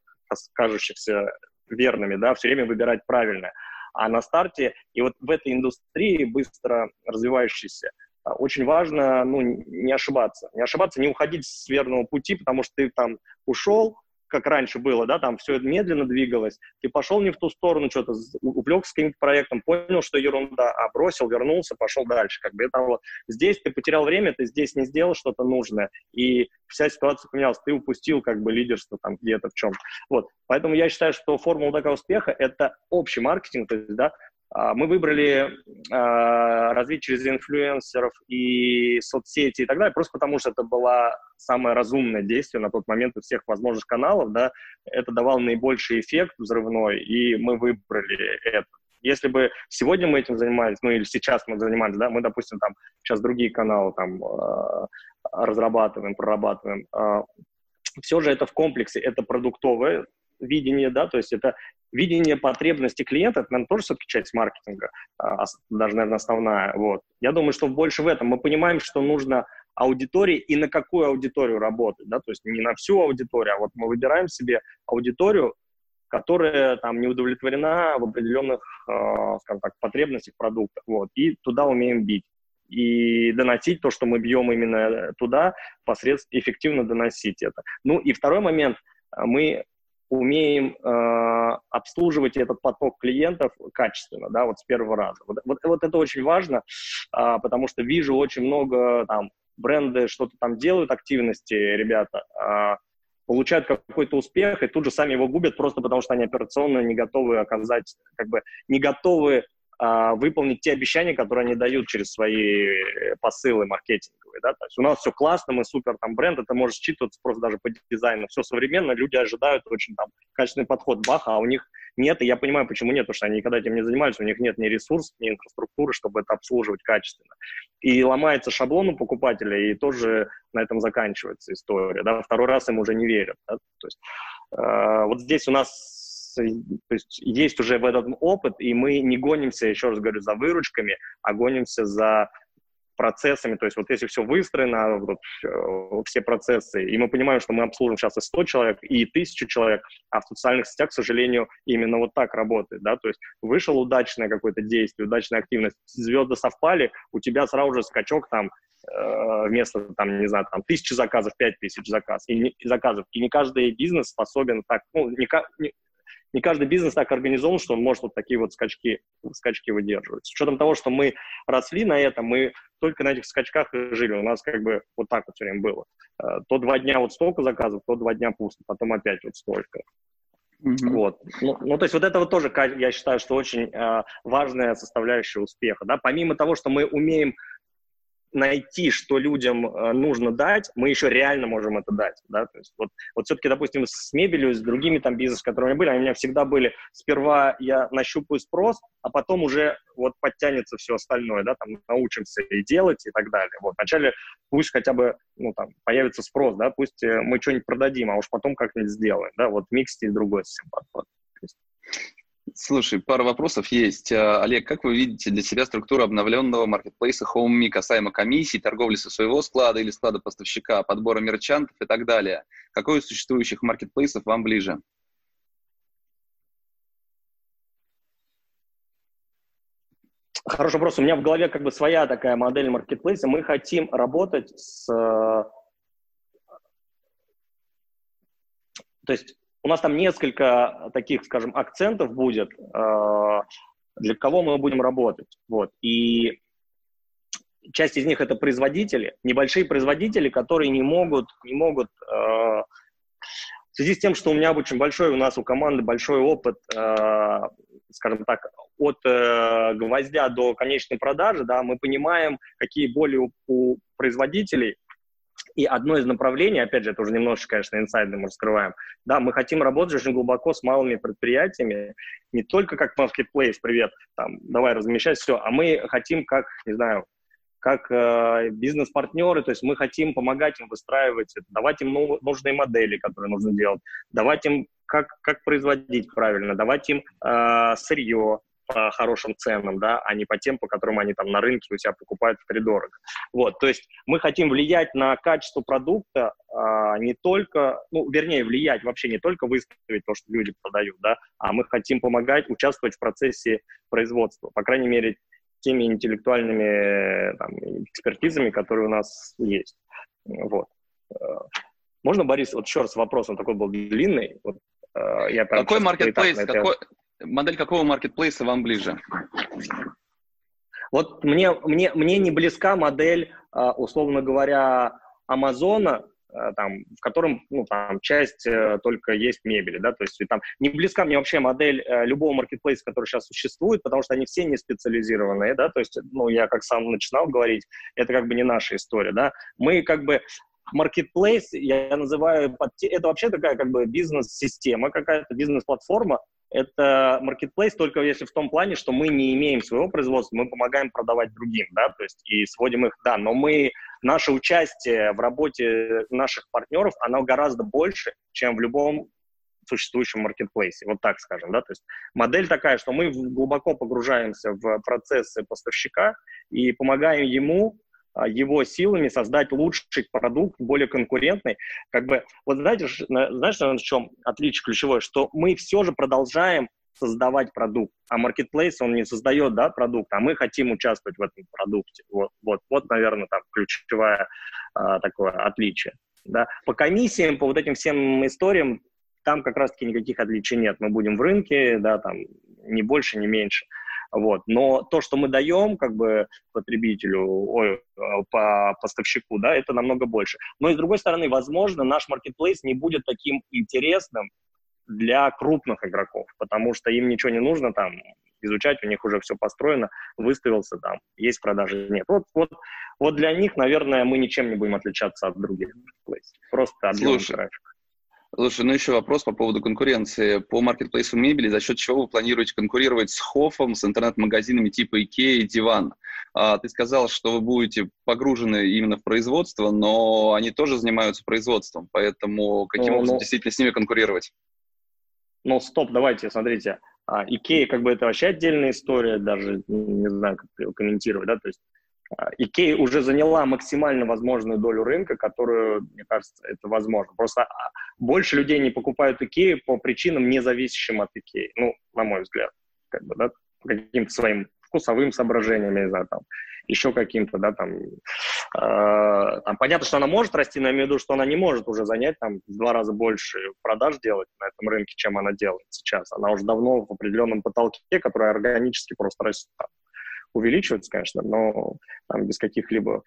кажущихся верными, да, все время выбирать правильное. А на старте, и вот в этой индустрии быстро развивающейся, очень важно ну, не ошибаться. Не ошибаться, не уходить с верного пути, потому что ты там ушел, как раньше было, да, там все медленно двигалось, ты пошел не в ту сторону, что-то увлекся каким-то проектом, понял, что ерунда, а бросил, вернулся, пошел дальше. Как бы это вот здесь ты потерял время, ты здесь не сделал что-то нужное, и вся ситуация поменялась, ты упустил как бы лидерство там где-то в чем. Вот, поэтому я считаю, что формула такого успеха – это общий маркетинг, то есть, да, мы выбрали э, развить через инфлюенсеров и соцсети и так далее, просто потому что это было самое разумное действие на тот момент из всех возможных каналов, да, это давало наибольший эффект взрывной, и мы выбрали это. Если бы сегодня мы этим занимались, ну или сейчас мы занимались, да, мы, допустим, там сейчас другие каналы там э, разрабатываем, прорабатываем, э, все же это в комплексе, это продуктовое видение, да, то есть это видение потребности клиента, это, наверное, тоже все-таки часть маркетинга, а, даже, наверное, основная. Вот. Я думаю, что больше в этом. Мы понимаем, что нужно аудитории и на какую аудиторию работать, да, то есть не на всю аудиторию, а вот мы выбираем себе аудиторию, которая там не удовлетворена в определенных, э, скажем так, потребностях продукта, вот, и туда умеем бить и доносить то, что мы бьем именно туда, посредственно эффективно доносить это. Ну и второй момент, мы умеем э, обслуживать этот поток клиентов качественно, да, вот с первого раза. Вот, вот, вот это очень важно, э, потому что вижу очень много там бренды что-то там делают, активности ребята, э, получают какой-то успех и тут же сами его губят просто потому, что они операционно не готовы оказать, как бы не готовы выполнить те обещания, которые они дают через свои э, посылы маркетинговые, да, то есть у нас все классно, мы супер там бренд, это может считываться просто даже по дизайну, все современно, люди ожидают очень там качественный подход, баха, а у них нет, и я понимаю, почему нет, потому что они никогда этим не занимались, у них нет ни ресурсов, ни инфраструктуры, чтобы это обслуживать качественно. И ломается шаблон у покупателя, и тоже на этом заканчивается история, да, второй раз им уже не верят, да? то есть э, вот здесь у нас то есть есть уже в этот опыт, и мы не гонимся, еще раз говорю, за выручками, а гонимся за процессами, то есть вот если все выстроено, вот, все процессы, и мы понимаем, что мы обслужим сейчас и 100 человек, и 1000 человек, а в социальных сетях, к сожалению, именно вот так работает, да, то есть вышел удачное какое-то действие, удачная активность, звезды совпали, у тебя сразу же скачок там э, вместо, там, не знаю, там, тысячи заказов, пять тысяч заказ, и, не, заказов. И не каждый бизнес способен так, ну, не, не каждый бизнес так организован, что он может вот такие вот скачки, скачки выдерживать. С учетом того, что мы росли на этом, мы только на этих скачках и жили. У нас как бы вот так вот все время было. Э, то два дня вот столько заказов, то два дня пусто, потом опять вот столько. Mm-hmm. Вот. Ну, ну, то есть вот это вот тоже, я считаю, что очень э, важная составляющая успеха. Да? Помимо того, что мы умеем найти, что людям э, нужно дать, мы еще реально можем это дать, да, то есть вот, вот все-таки, допустим, с мебелью, с другими там бизнесами, которые у меня были, они у меня всегда были, сперва я нащупаю спрос, а потом уже вот подтянется все остальное, да, там научимся и делать и так далее. Вот вначале пусть хотя бы, ну, там, появится спрос, да, пусть э, мы что-нибудь продадим, а уж потом как-нибудь сделаем, да, вот микс-стиль другой совсем подход. Слушай, пара вопросов есть. А, Олег, как вы видите для себя структуру обновленного маркетплейса HomeMe касаемо комиссий, торговли со своего склада или склада поставщика, подбора мерчантов и так далее? Какой из существующих маркетплейсов вам ближе? Хороший вопрос. У меня в голове как бы своя такая модель маркетплейса. Мы хотим работать с... То есть у нас там несколько таких, скажем, акцентов будет, э, для кого мы будем работать. Вот. И часть из них это производители, небольшие производители, которые не могут, не могут э, в связи с тем, что у меня очень большой, у нас у команды большой опыт, э, скажем так, от гвоздя до конечной продажи, да, мы понимаем, какие боли у производителей, и одно из направлений, опять же, это уже немножечко, конечно, инсайды мы раскрываем, да, мы хотим работать очень глубоко с малыми предприятиями, не только как marketplace, привет, там, давай размещать все, а мы хотим как, не знаю, как э, бизнес-партнеры, то есть мы хотим помогать им выстраивать, давать им ну, нужные модели, которые нужно делать, давать им как, как производить правильно, давать им э, сырье, по хорошим ценам, да, а не по тем, по которым они там на рынке у себя покупают втридорого. Вот, то есть мы хотим влиять на качество продукта а, не только, ну, вернее, влиять вообще не только выставить то, что люди продают, да, а мы хотим помогать, участвовать в процессе производства, по крайней мере, теми интеллектуальными там, экспертизами, которые у нас есть. Вот. Можно, Борис, вот еще раз вопрос, он такой был длинный. Вот, я какой маркетплейс, какой, модель какого маркетплейса вам ближе? Вот мне, мне, мне не близка модель, а, условно говоря, Амазона, а, там, в котором ну, там, часть э, только есть мебели, да, то есть там не близка мне вообще модель э, любого маркетплейса, который сейчас существует, потому что они все не специализированные, да, то есть, ну, я как сам начинал говорить, это как бы не наша история, да, мы как бы маркетплейс, я называю, это вообще такая как бы бизнес-система какая-то, бизнес-платформа, это marketplace только если в том плане, что мы не имеем своего производства, мы помогаем продавать другим, да, то есть и сводим их, да, но мы, наше участие в работе наших партнеров, оно гораздо больше, чем в любом существующем маркетплейсе, вот так скажем, да, то есть модель такая, что мы глубоко погружаемся в процессы поставщика и помогаем ему его силами создать лучший продукт, более конкурентный. Как бы, вот знаете, знаешь, в чем отличие ключевое? Что мы все же продолжаем создавать продукт, а marketplace, он не создает, да, продукт, а мы хотим участвовать в этом продукте. Вот, вот, вот наверное, там ключевое а, такое отличие. Да. По комиссиям, по вот этим всем историям, там как раз-таки никаких отличий нет. Мы будем в рынке, да, там, не больше, не меньше. Вот. Но то, что мы даем как бы потребителю, ой, э, по поставщику, да, это намного больше. Но и с другой стороны, возможно, наш маркетплейс не будет таким интересным для крупных игроков, потому что им ничего не нужно там изучать, у них уже все построено, выставился там, есть продажи, нет. Вот, вот, вот для них, наверное, мы ничем не будем отличаться от других. Просто объем трафика. Слушай, ну еще вопрос по поводу конкуренции. По маркетплейсу мебели, за счет чего вы планируете конкурировать с Hoff ом, с интернет-магазинами типа Ikea и Диван? А, ты сказал, что вы будете погружены именно в производство, но они тоже занимаются производством, поэтому каким ну, образом ну, действительно с ними конкурировать? Ну, стоп, давайте, смотрите. А, Икея, как бы, это вообще отдельная история, даже не знаю, как комментировать, да, то есть Икея уже заняла максимально возможную долю рынка, которую, мне кажется, это возможно. Просто а, больше людей не покупают Икею по причинам, не зависящим от Икеи. Ну, на мой взгляд, как бы, да, по каким-то своим вкусовым соображениям, я не там, еще каким-то, да, там, э, там, понятно, что она может расти, но я имею в виду, что она не может уже занять там в два раза больше продаж делать на этом рынке, чем она делает сейчас. Она уже давно в определенном потолке, который органически просто растет увеличивается, конечно, но там без каких-либо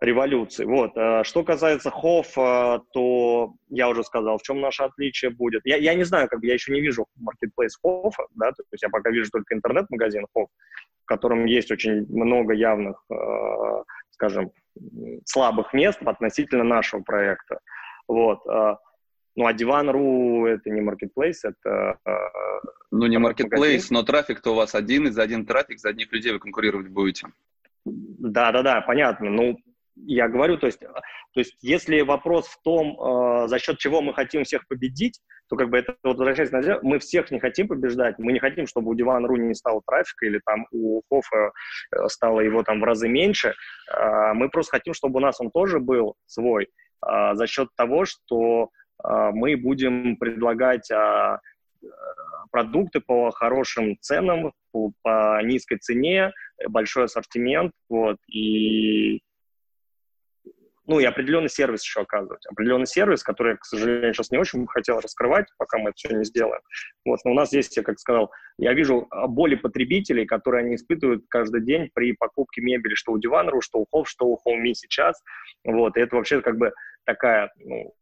революций. Вот. Э, что касается Хоффа, то я уже сказал, в чем наше отличие будет. Я, я не знаю, как бы я еще не вижу маркетплейс Хоффа, да, то есть я пока вижу только интернет-магазин Хофф, в котором есть очень много явных, э, скажем, слабых мест относительно нашего проекта. Вот. Ну, а Диван.ру это не маркетплейс, это... Ну, не маркетплейс, но трафик-то у вас один, и за один трафик, за одних людей вы конкурировать будете. Да-да-да, понятно. Ну, я говорю, то есть, то есть если вопрос в том, э, за счет чего мы хотим всех победить, то как бы это, вот возвращаясь на мы всех не хотим побеждать, мы не хотим, чтобы у Диван Ру не стало трафика или там у Хофа э, стало его там в разы меньше, э, мы просто хотим, чтобы у нас он тоже был свой, э, за счет того, что э, мы будем предлагать э, продукты по хорошим ценам, по, низкой цене, большой ассортимент, вот, и ну и определенный сервис еще оказывать. Определенный сервис, который к сожалению, сейчас не очень хотел раскрывать, пока мы это все не сделаем. Вот, но у нас есть, я как сказал, я вижу боли потребителей, которые они испытывают каждый день при покупке мебели, что у Диванру, что у Home, что у Home сейчас. Вот, и это вообще как бы такая, ну,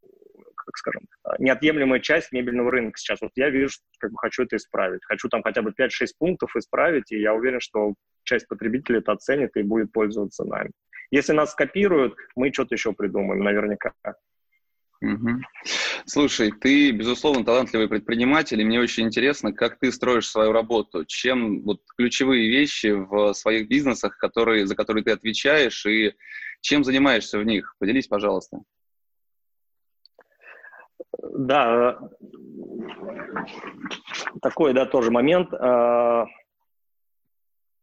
как скажем, неотъемлемая часть мебельного рынка сейчас. Вот я вижу, как бы хочу это исправить. Хочу там хотя бы 5-6 пунктов исправить, и я уверен, что часть потребителей это оценит и будет пользоваться нами. Если нас скопируют, мы что-то еще придумаем, наверняка. Угу. Слушай, ты, безусловно, талантливый предприниматель, и мне очень интересно, как ты строишь свою работу, чем вот ключевые вещи в своих бизнесах, которые, за которые ты отвечаешь, и чем занимаешься в них. Поделись, пожалуйста. Да, такой, да, тоже момент. А,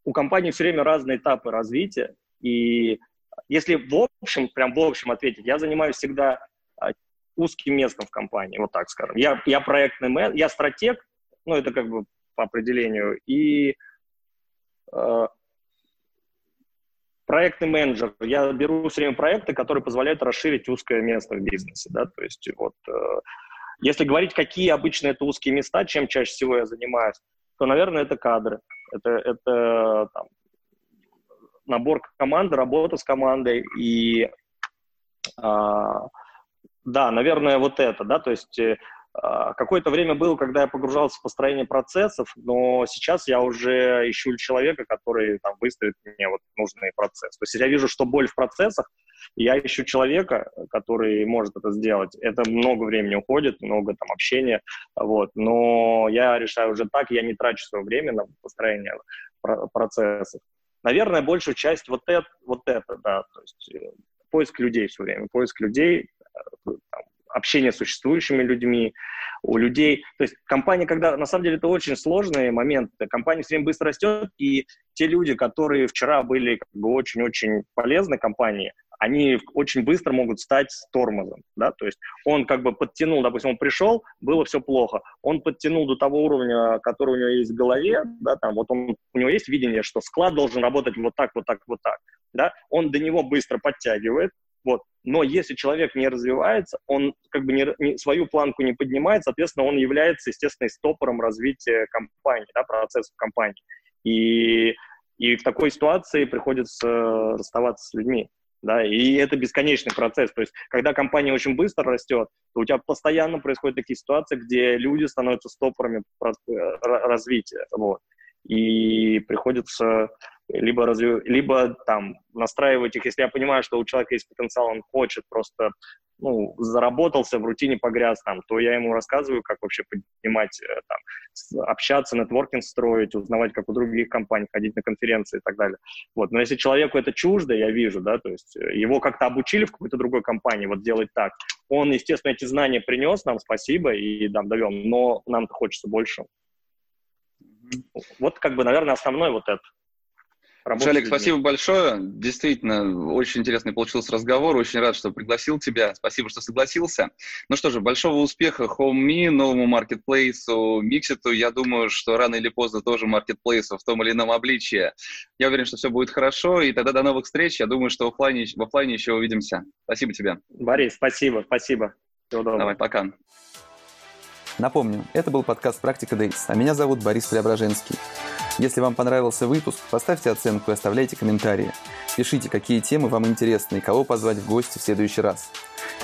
у компании все время разные этапы развития, и если в общем, прям в общем ответить, я занимаюсь всегда а, узким местом в компании, вот так скажем. Я, я проектный мен, я стратег, ну, это как бы по определению, и э, проектный менеджер. Я беру все время проекты, которые позволяют расширить узкое место в бизнесе, да, то есть вот... Э, если говорить, какие обычно это узкие места, чем чаще всего я занимаюсь, то, наверное, это кадры. Это, это там, набор команды, работа с командой и а, да, наверное, вот это, да, то есть э, какое-то время было, когда я погружался в построение процессов, но сейчас я уже ищу человека, который там выстроит мне вот нужный процесс. То есть я вижу, что боль в процессах, я ищу человека, который может это сделать. Это много времени уходит, много там общения, вот. Но я решаю уже так, я не трачу свое время на построение процессов. Наверное, большую часть вот это, вот это, да, то есть э, поиск людей все время, поиск людей, э, там, общение с существующими людьми, у людей. То есть компания, когда... На самом деле это очень сложный момент. Компания все время быстро растет, и те люди, которые вчера были как бы очень-очень полезны компании, они очень быстро могут стать тормозом, да, то есть он как бы подтянул, допустим, он пришел, было все плохо, он подтянул до того уровня, который у него есть в голове, да, там вот он, у него есть видение, что склад должен работать вот так, вот так, вот так, да, он до него быстро подтягивает, вот, но если человек не развивается, он как бы не, не, свою планку не поднимает, соответственно, он является, естественно, стопором развития компании, да, процессов компании, и и в такой ситуации приходится расставаться с людьми да, и это бесконечный процесс. То есть, когда компания очень быстро растет, то у тебя постоянно происходят такие ситуации, где люди становятся стопорами э, развития, вот. И приходится либо, развив... либо там настраивать их, если я понимаю, что у человека есть потенциал, он хочет просто, ну, заработался, в рутине погряз там, то я ему рассказываю, как вообще поднимать, э, там, общаться, нетворкинг строить, узнавать, как у других компаний, ходить на конференции и так далее. Вот. Но если человеку это чуждо, я вижу, да, то есть э, его как-то обучили в какой-то другой компании вот делать так, он, естественно, эти знания принес нам, спасибо, и там довел, но нам-то хочется больше. Вот как бы, наверное, основной вот это. Шалик, спасибо большое. Действительно, очень интересный получился разговор. Очень рад, что пригласил тебя. Спасибо, что согласился. Ну что же, большого успеха HomeMe, новому маркетплейсу, Микситу. Я думаю, что рано или поздно тоже маркетплейсу в том или ином обличии. Я уверен, что все будет хорошо. И тогда до новых встреч. Я думаю, что в офлайне, в офлайне еще увидимся. Спасибо тебе. Борис, спасибо, спасибо. Всего доброго. Давай, пока. Напомню, это был подкаст «Практика Дейс», а меня зовут Борис Преображенский. Если вам понравился выпуск, поставьте оценку и оставляйте комментарии. Пишите, какие темы вам интересны и кого позвать в гости в следующий раз.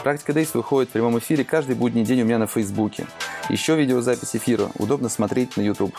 Практика Дейс выходит в прямом эфире каждый будний день у меня на Фейсбуке. Еще видеозапись эфира удобно смотреть на YouTube.